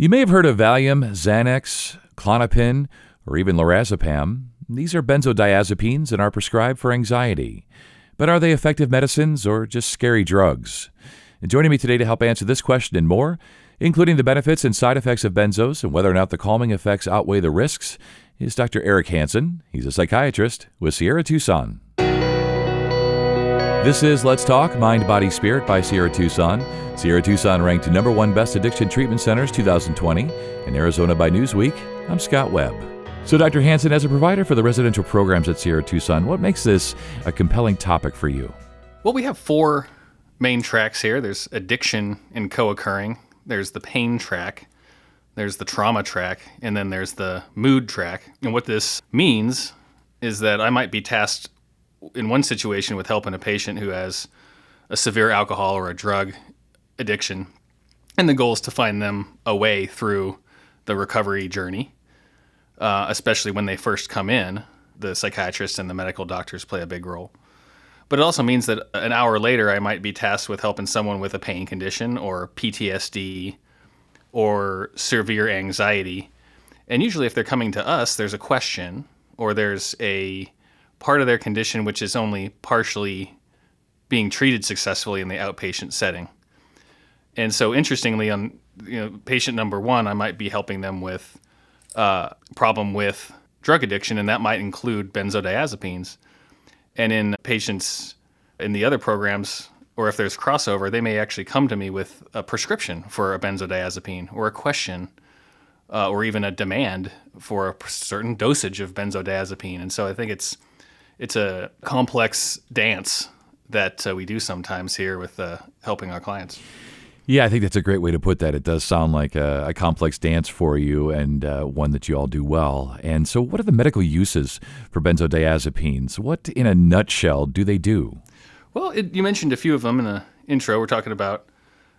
You may have heard of Valium, Xanax, Klonopin, or even lorazepam. These are benzodiazepines and are prescribed for anxiety. But are they effective medicines or just scary drugs? And joining me today to help answer this question and more, including the benefits and side effects of benzos and whether or not the calming effects outweigh the risks, is Dr. Eric Hansen. He's a psychiatrist with Sierra Tucson. This is Let's Talk Mind, Body, Spirit by Sierra Tucson. Sierra Tucson ranked number one best addiction treatment centers 2020 in Arizona by Newsweek. I'm Scott Webb. So, Dr. Hansen, as a provider for the residential programs at Sierra Tucson, what makes this a compelling topic for you? Well, we have four main tracks here there's addiction and co occurring, there's the pain track, there's the trauma track, and then there's the mood track. And what this means is that I might be tasked in one situation with helping a patient who has a severe alcohol or a drug addiction, and the goal is to find them a way through the recovery journey, uh, especially when they first come in. The psychiatrists and the medical doctors play a big role. But it also means that an hour later, I might be tasked with helping someone with a pain condition or PTSD or severe anxiety. And usually, if they're coming to us, there's a question or there's a part of their condition which is only partially being treated successfully in the outpatient setting. And so, interestingly, on you know, patient number one, I might be helping them with a uh, problem with drug addiction, and that might include benzodiazepines. And in patients in the other programs, or if there's crossover, they may actually come to me with a prescription for a benzodiazepine or a question uh, or even a demand for a certain dosage of benzodiazepine. And so I think it's it's a complex dance that uh, we do sometimes here with uh, helping our clients. Yeah, I think that's a great way to put that. It does sound like a, a complex dance for you and uh, one that you all do well. And so, what are the medical uses for benzodiazepines? What, in a nutshell, do they do? Well, it, you mentioned a few of them in the intro. We're talking about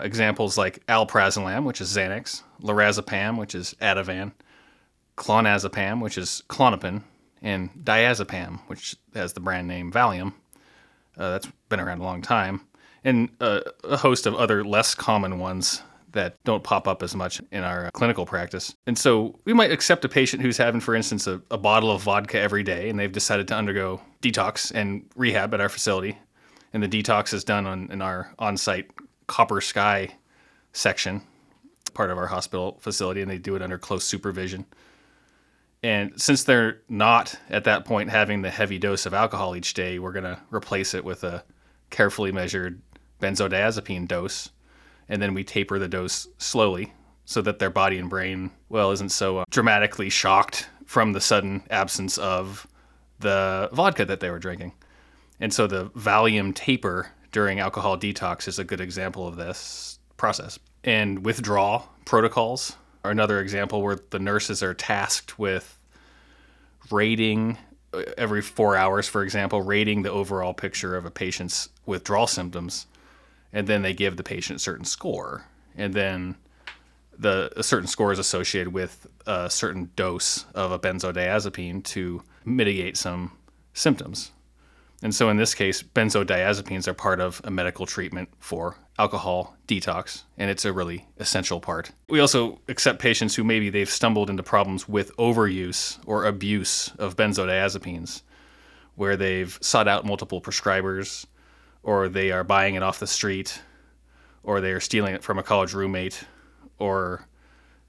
examples like alprazolam, which is Xanax, lorazepam, which is Ativan, clonazepam, which is Klonopin, and diazepam, which has the brand name Valium. Uh, that's been around a long time, and uh, a host of other less common ones that don't pop up as much in our uh, clinical practice. And so we might accept a patient who's having, for instance, a, a bottle of vodka every day, and they've decided to undergo detox and rehab at our facility. And the detox is done on, in our on site Copper Sky section, part of our hospital facility, and they do it under close supervision. And since they're not at that point having the heavy dose of alcohol each day, we're going to replace it with a carefully measured benzodiazepine dose. And then we taper the dose slowly so that their body and brain, well, isn't so uh, dramatically shocked from the sudden absence of the vodka that they were drinking. And so the Valium taper during alcohol detox is a good example of this process. And withdrawal protocols are another example where the nurses are tasked with rating uh, every four hours, for example, rating the overall picture of a patient's withdrawal symptoms, and then they give the patient a certain score, and then the a certain score is associated with a certain dose of a benzodiazepine to mitigate some symptoms. And so in this case, benzodiazepines are part of a medical treatment for alcohol detox, and it's a really essential part. We also accept patients who maybe they've stumbled into problems with overuse or abuse of benzodiazepines, where they've sought out multiple prescribers, or they are buying it off the street, or they are stealing it from a college roommate, or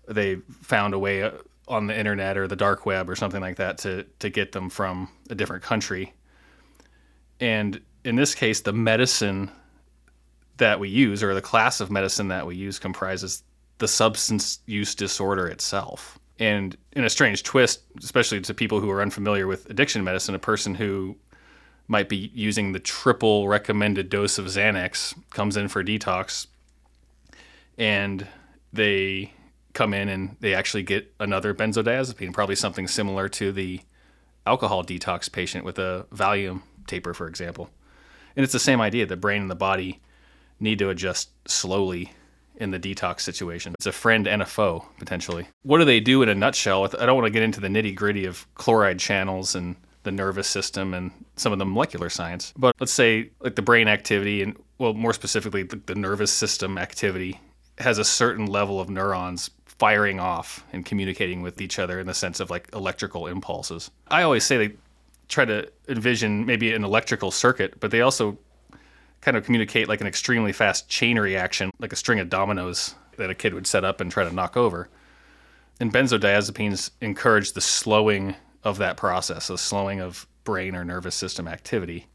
they found a way uh, on the internet or the dark web or something like that to, to get them from a different country and in this case, the medicine that we use, or the class of medicine that we use, comprises the substance use disorder itself. And in a strange twist, especially to people who are unfamiliar with addiction medicine, a person who might be using the triple recommended dose of Xanax comes in for detox and they come in and they actually get another benzodiazepine, probably something similar to the alcohol detox patient with a Valium taper, for example. And it's the same idea. The brain and the body need to adjust slowly in the detox situation. It's a friend and a foe, potentially. What do they do in a nutshell? I don't want to get into the nitty gritty of chloride channels and the nervous system and some of the molecular science. But let's say, like the brain activity, and well, more specifically, the, the nervous system activity has a certain level of neurons firing off and communicating with each other in the sense of like electrical impulses. I always say they try to envision maybe an electrical circuit, but they also kind of communicate like an extremely fast chain reaction, like a string of dominoes that a kid would set up and try to knock over. And benzodiazepines encourage the slowing of that process, the slowing of brain or nervous system activity.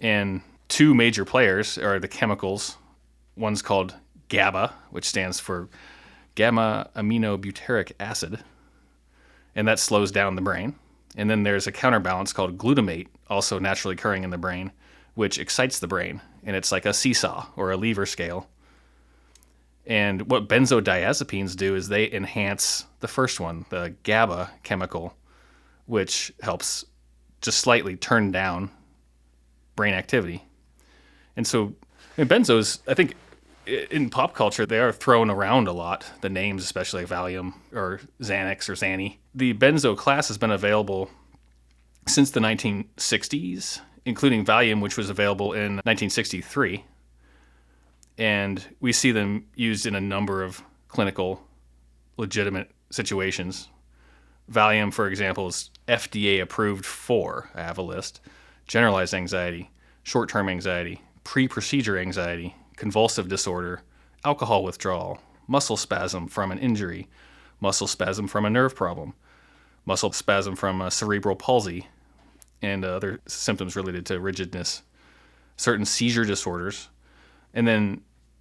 And two major players are the chemicals. One's called GABA, which stands for gamma aminobutyric acid, and that slows down the brain. And then there's a counterbalance called glutamate, also naturally occurring in the brain, which excites the brain. And it's like a seesaw or a lever scale. And what benzodiazepines do is they enhance the first one, the GABA chemical, which helps just slightly turn down brain activity. And so, I mean, benzos, I think in pop culture, they are thrown around a lot. The names, especially Valium or Xanax or Xanny. The benzo class has been available since the 1960s, including Valium, which was available in 1963. And we see them used in a number of clinical, legitimate situations. Valium, for example, is FDA approved for, I have a list, generalized anxiety, short term anxiety, pre procedure anxiety, convulsive disorder, alcohol withdrawal, muscle spasm from an injury, muscle spasm from a nerve problem, muscle spasm from a cerebral palsy, and uh, other symptoms related to rigidness, certain seizure disorders, and then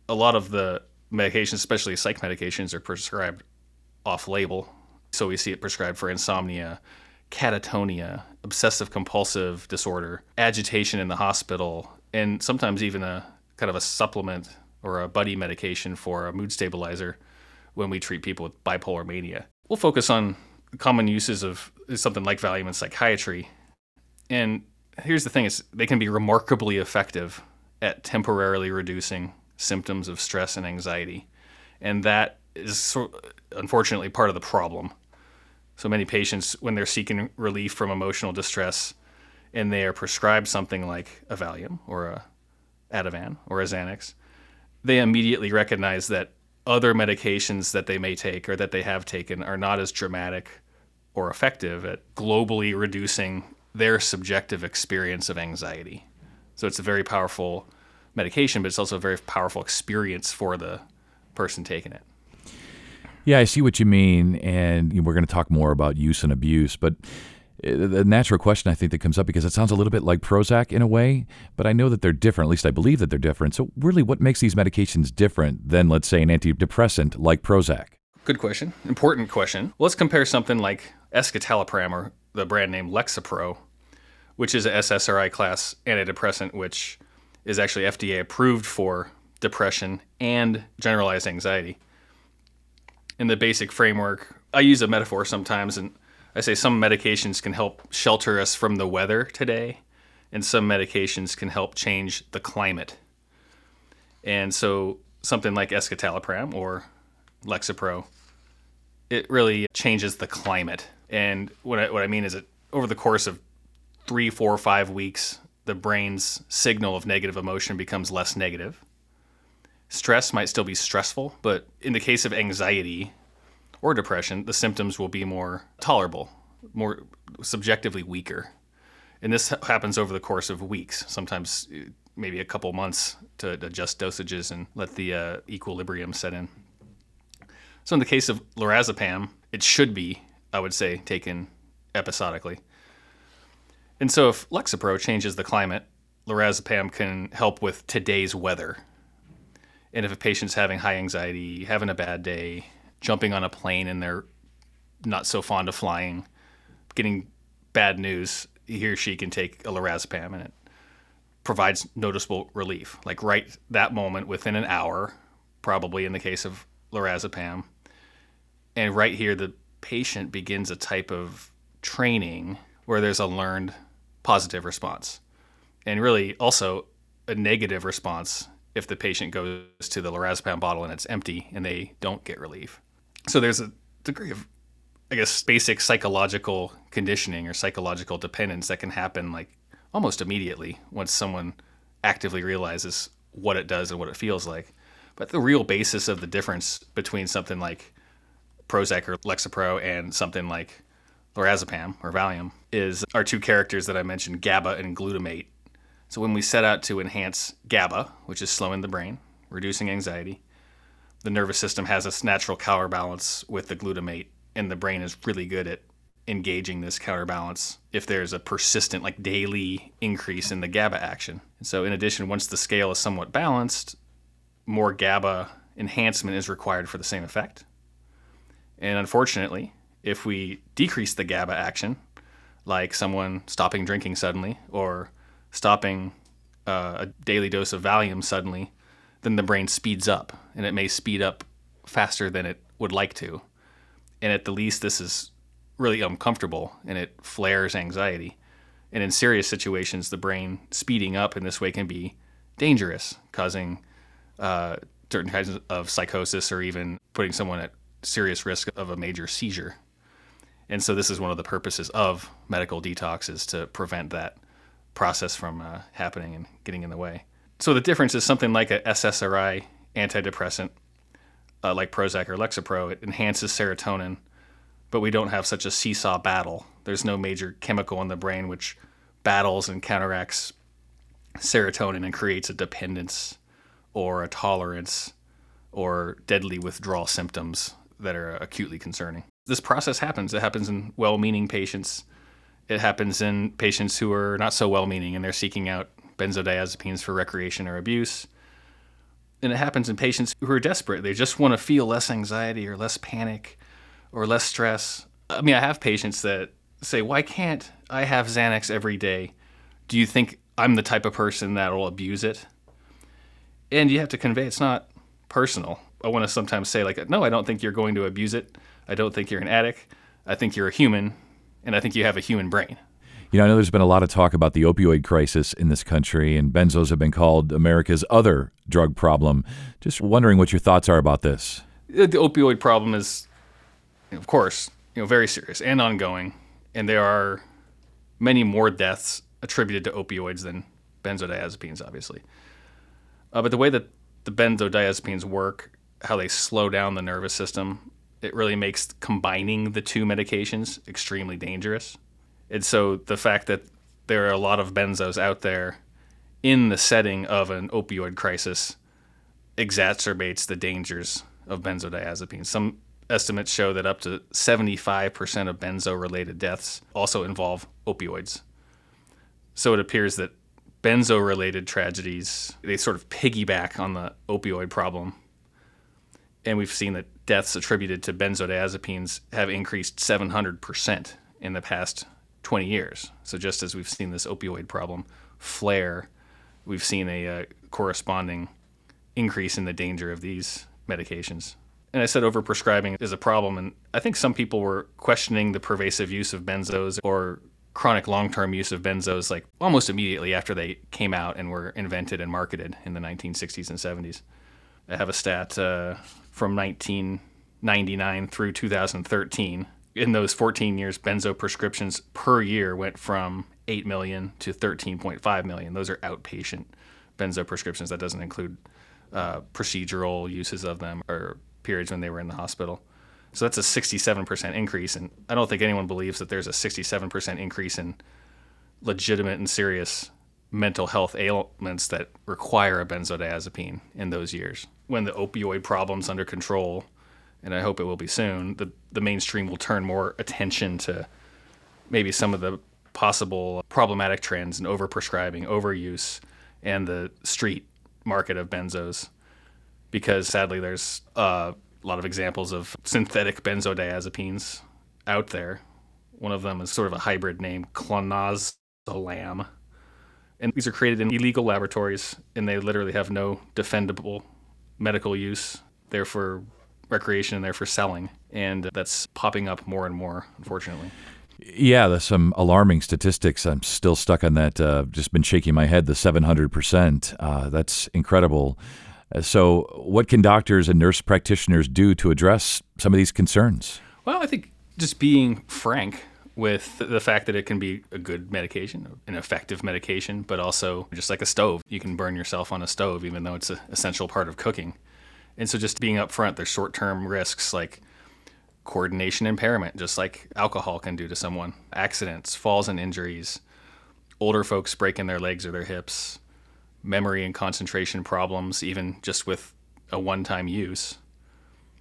a lot of the medications, especially psych medications, are prescribed off label. So we see it prescribed for insomnia, catatonia, obsessive compulsive disorder, agitation in the hospital, and sometimes even a kind of a supplement or a buddy medication for a mood stabilizer when we treat people with bipolar mania. We'll focus on common uses of something like Valium in psychiatry. And here's the thing is they can be remarkably effective at temporarily reducing symptoms of stress and anxiety. And that is unfortunately part of the problem. So many patients, when they're seeking relief from emotional distress and they are prescribed something like a Valium or a Ativan or a Xanax, they immediately recognize that other medications that they may take or that they have taken are not as dramatic or effective at globally reducing their subjective experience of anxiety. So it's a very powerful medication, but it's also a very powerful experience for the person taking it. Yeah, I see what you mean, and we're going to talk more about use and abuse, but the natural question I think that comes up because it sounds a little bit like Prozac in a way, but I know that they're different. At least I believe that they're different. So, really, what makes these medications different than, let's say, an antidepressant like Prozac? Good question. Important question. Well, let's compare something like escitalopram or the brand name Lexapro, which is a SSRI class antidepressant, which is actually FDA approved for depression and generalized anxiety. In the basic framework, I use a metaphor sometimes, and I say some medications can help shelter us from the weather today, and some medications can help change the climate. And so, something like escitalopram or Lexapro, it really changes the climate. And what I, what I mean is that over the course of three, four, five weeks, the brain's signal of negative emotion becomes less negative. Stress might still be stressful, but in the case of anxiety or depression, the symptoms will be more tolerable, more subjectively weaker. And this happens over the course of weeks, sometimes uh, maybe a couple months to adjust dosages and let the uh, equilibrium set in. So, in the case of lorazepam, it should be, I would say, taken episodically. And so if Lexapro changes the climate, lorazepam can help with today's weather. And if a patient's having high anxiety, having a bad day, jumping on a plane and they're not so fond of flying, getting bad news, he or she can take a lorazepam and it provides noticeable relief. Like right that moment within an hour, probably in the case of lorazepam. And right here, the patient begins a type of training where there's a learned positive response. And really also a negative response if the patient goes to the lorazepam bottle and it's empty and they don't get relief. So there's a degree of I guess basic psychological conditioning or psychological dependence that can happen like almost immediately once someone actively realizes what it does and what it feels like. But the real basis of the difference between something like Prozac or Lexapro and something like lorazepam or Valium is our two characters that I mentioned, GABA and glutamate. So when we set out to enhance GABA, which is slowing the brain, reducing anxiety, the nervous system has a natural counterbalance with the glutamate, and the brain is really good at engaging this counterbalance if there's a persistent, like daily increase in the GABA action. And so, in addition, once the scale is somewhat balanced, more GABA enhancement is required for the same effect. And unfortunately, if we decrease the GABA action, like someone stopping drinking suddenly or stopping uh, a daily dose of Valium suddenly, then the brain speeds up and it may speed up faster than it would like to. And at the least, this is really uncomfortable and it flares anxiety. And in serious situations, the brain speeding up in this way can be dangerous, causing uh, certain kinds of psychosis or even putting someone at serious risk of a major seizure. And so, this is one of the purposes of medical detox is to prevent that process from uh, happening and getting in the way. So, the difference is something like a SSRI antidepressant, uh, like Prozac or Lexapro. It enhances serotonin but we don't have such a seesaw battle. There's no major chemical in the brain which battles and counteracts serotonin and creates a dependence or a tolerance or deadly withdrawal symptoms that are acutely concerning. This process happens. It happens in well meaning patients. It happens in patients who are not so well meaning and they're seeking out benzodiazepines for recreation or abuse. And it happens in patients who are desperate. They just want to feel less anxiety or less panic or less stress. I mean, I have patients that say, "Why can't I have Xanax every day?" Do you think I'm the type of person that will abuse it? And you have to convey it's not personal. I want to sometimes say like, "No, I don't think you're going to abuse it. I don't think you're an addict. I think you're a human, and I think you have a human brain." You know, I know there's been a lot of talk about the opioid crisis in this country, and benzos have been called America's other drug problem. Just wondering what your thoughts are about this. The opioid problem is of course, you know, very serious and ongoing. And there are many more deaths attributed to opioids than benzodiazepines, obviously. Uh, but the way that the benzodiazepines work, how they slow down the nervous system, it really makes combining the two medications extremely dangerous. And so the fact that there are a lot of benzos out there in the setting of an opioid crisis exacerbates the dangers of benzodiazepines. Some estimates show that up to 75% of benzo related deaths also involve opioids. So it appears that benzo related tragedies, they sort of piggyback on the opioid problem. And we've seen that deaths attributed to benzodiazepines have increased 700% in the past 20 years. So just as we've seen this opioid problem flare, we've seen a uh, corresponding increase in the danger of these medications and I said overprescribing is a problem. And I think some people were questioning the pervasive use of benzos or chronic long term use of benzos like almost immediately after they came out and were invented and marketed in the 1960s and 70s. I have a stat uh, from 1999 through 2013. In those 14 years, benzo prescriptions per year went from 8 million to 13.5 million. Those are outpatient benzo prescriptions. That doesn't include uh, procedural uses of them or periods when they were in the hospital. So that's a 67% increase. And I don't think anyone believes that there's a 67% increase in legitimate and serious mental health ailments that require a benzodiazepine in those years. When the opioid problem's under control, and I hope it will be soon, the, the mainstream will turn more attention to maybe some of the possible problematic trends in overprescribing, overuse, and the street market of benzos because sadly there's uh, a lot of examples of synthetic benzodiazepines out there. One of them is sort of a hybrid named clonazolam. And these are created in illegal laboratories, and they literally have no defendable medical use. They're for recreation in they're for selling. And that's popping up more and more, unfortunately. Yeah, there's some alarming statistics. I'm still stuck on that. Uh, just been shaking my head. The 700%. Uh, that's incredible. Uh, so, what can doctors and nurse practitioners do to address some of these concerns? Well, I think just being frank with the fact that it can be a good medication, an effective medication, but also just like a stove. You can burn yourself on a stove, even though it's an essential part of cooking. And so, just being upfront, there's short term risks like coordination impairment, just like alcohol can do to someone, accidents, falls and injuries, older folks breaking their legs or their hips, memory and concentration problems, even just with a one time use.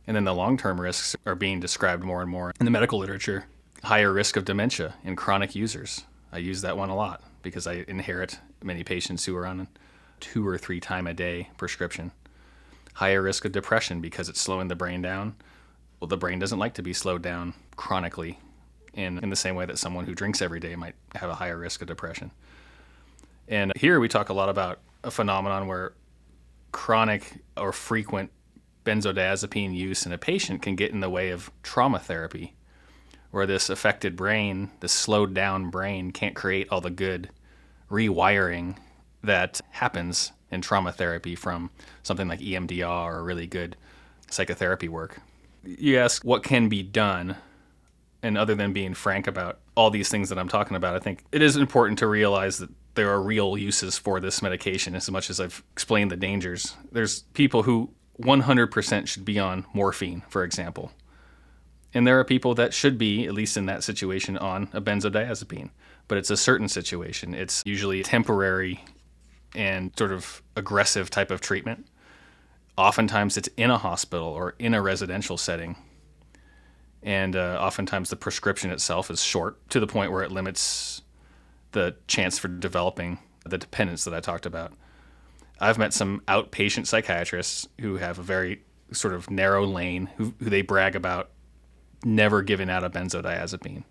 And then the long term risks are being described more and more in the medical literature. Higher risk of dementia in chronic users. I use that one a lot because I inherit many patients who are on a two or three time a day prescription. Higher risk of depression because it's slowing the brain down. Well, the brain doesn't like to be slowed down chronically in, in the same way that someone who drinks every day might have a higher risk of depression. And here we talk a lot about a phenomenon where chronic or frequent benzodiazepine use in a patient can get in the way of trauma therapy, where this affected brain, this slowed down brain, can't create all the good rewiring that happens in trauma therapy from something like EMDR or really good psychotherapy work. You ask what can be done, and other than being frank about all these things that I'm talking about, I think it is important to realize that there are real uses for this medication as much as I've explained the dangers. There's people who 100% should be on morphine, for example. And there are people that should be, at least in that situation, on a benzodiazepine. But it's a certain situation. It's usually temporary and sort of aggressive type of treatment. Oftentimes it's in a hospital or in a residential setting. And uh, oftentimes the prescription itself is short to the point where it limits the chance for developing the dependence that I talked about. I've met some outpatient psychiatrists who have a very sort of narrow lane who, who they brag about never giving out a benzodiazepine.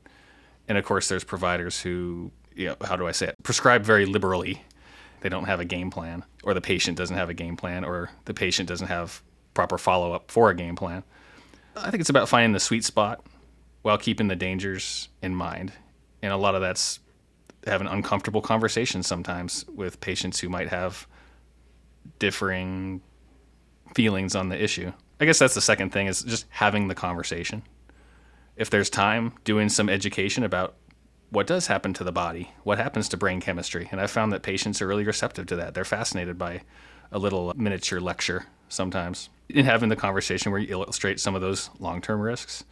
And of course, there's providers who, you know, how do I say it, prescribe very liberally. They don't have a game plan, or the patient doesn't have a game plan, or the patient doesn't have proper follow up for a game plan. I think it's about finding the sweet spot while keeping the dangers in mind. And a lot of that's having uncomfortable conversations sometimes with patients who might have differing feelings on the issue. I guess that's the second thing is just having the conversation. If there's time, doing some education about what does happen to the body, what happens to brain chemistry. And I've found that patients are really receptive to that. They're fascinated by a little miniature lecture sometimes. In having the conversation where you illustrate some of those long term risks,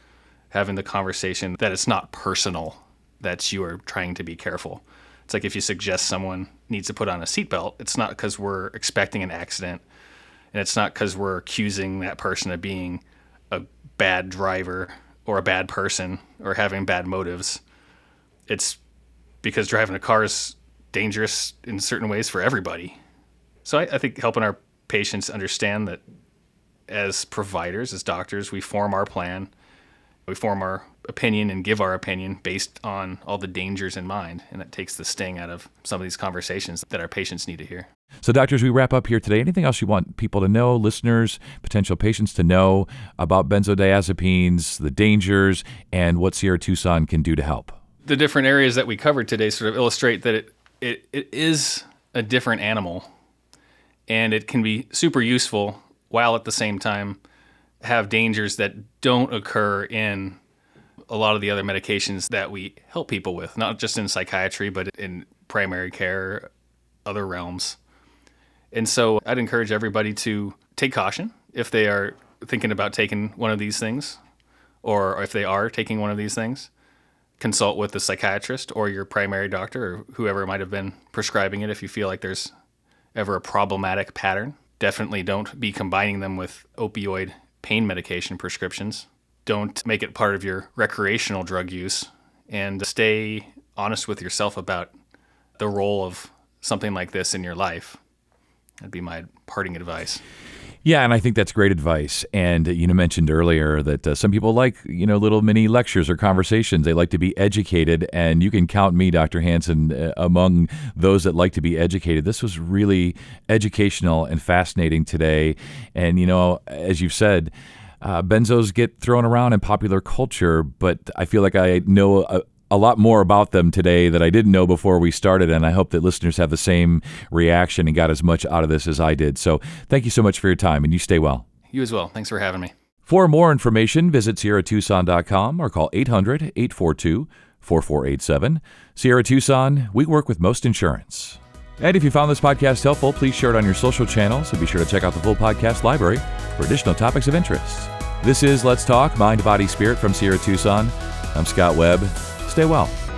having the conversation that it's not personal, that you are trying to be careful. It's like if you suggest someone needs to put on a seatbelt, it's not because we're expecting an accident, and it's not because we're accusing that person of being a bad driver or a bad person or having bad motives. It's because driving a car is dangerous in certain ways for everybody. So I, I think helping our patients understand that as providers, as doctors, we form our plan, we form our opinion and give our opinion based on all the dangers in mind. And that takes the sting out of some of these conversations that our patients need to hear. So, doctors, we wrap up here today. Anything else you want people to know, listeners, potential patients to know about benzodiazepines, the dangers, and what Sierra Tucson can do to help? The different areas that we covered today sort of illustrate that it, it, it is a different animal and it can be super useful while at the same time have dangers that don't occur in a lot of the other medications that we help people with, not just in psychiatry, but in primary care, other realms. And so I'd encourage everybody to take caution if they are thinking about taking one of these things, or if they are taking one of these things. Consult with the psychiatrist or your primary doctor or whoever might have been prescribing it if you feel like there's ever a problematic pattern. Definitely don't be combining them with opioid pain medication prescriptions don't make it part of your recreational drug use and stay honest with yourself about the role of something like this in your life. That'd be my parting advice. Yeah, and I think that's great advice. And you know, mentioned earlier that uh, some people like you know little mini lectures or conversations. They like to be educated, and you can count me, Dr. Hansen, uh, among those that like to be educated. This was really educational and fascinating today. And you know, as you've said, uh, benzos get thrown around in popular culture, but I feel like I know a, a, lot more about them today that I didn't know before we started, and I hope that listeners have the same reaction and got as much out of this as I did. So thank you so much for your time, and you stay well. You as well. Thanks for having me. For more information, visit sierratucson.com or call 800 842 4487. Sierra Tucson, we work with most insurance. And if you found this podcast helpful, please share it on your social channels and be sure to check out the full podcast library for additional topics of interest. This is Let's Talk Mind, Body, Spirit from Sierra Tucson. I'm Scott Webb. Stay well.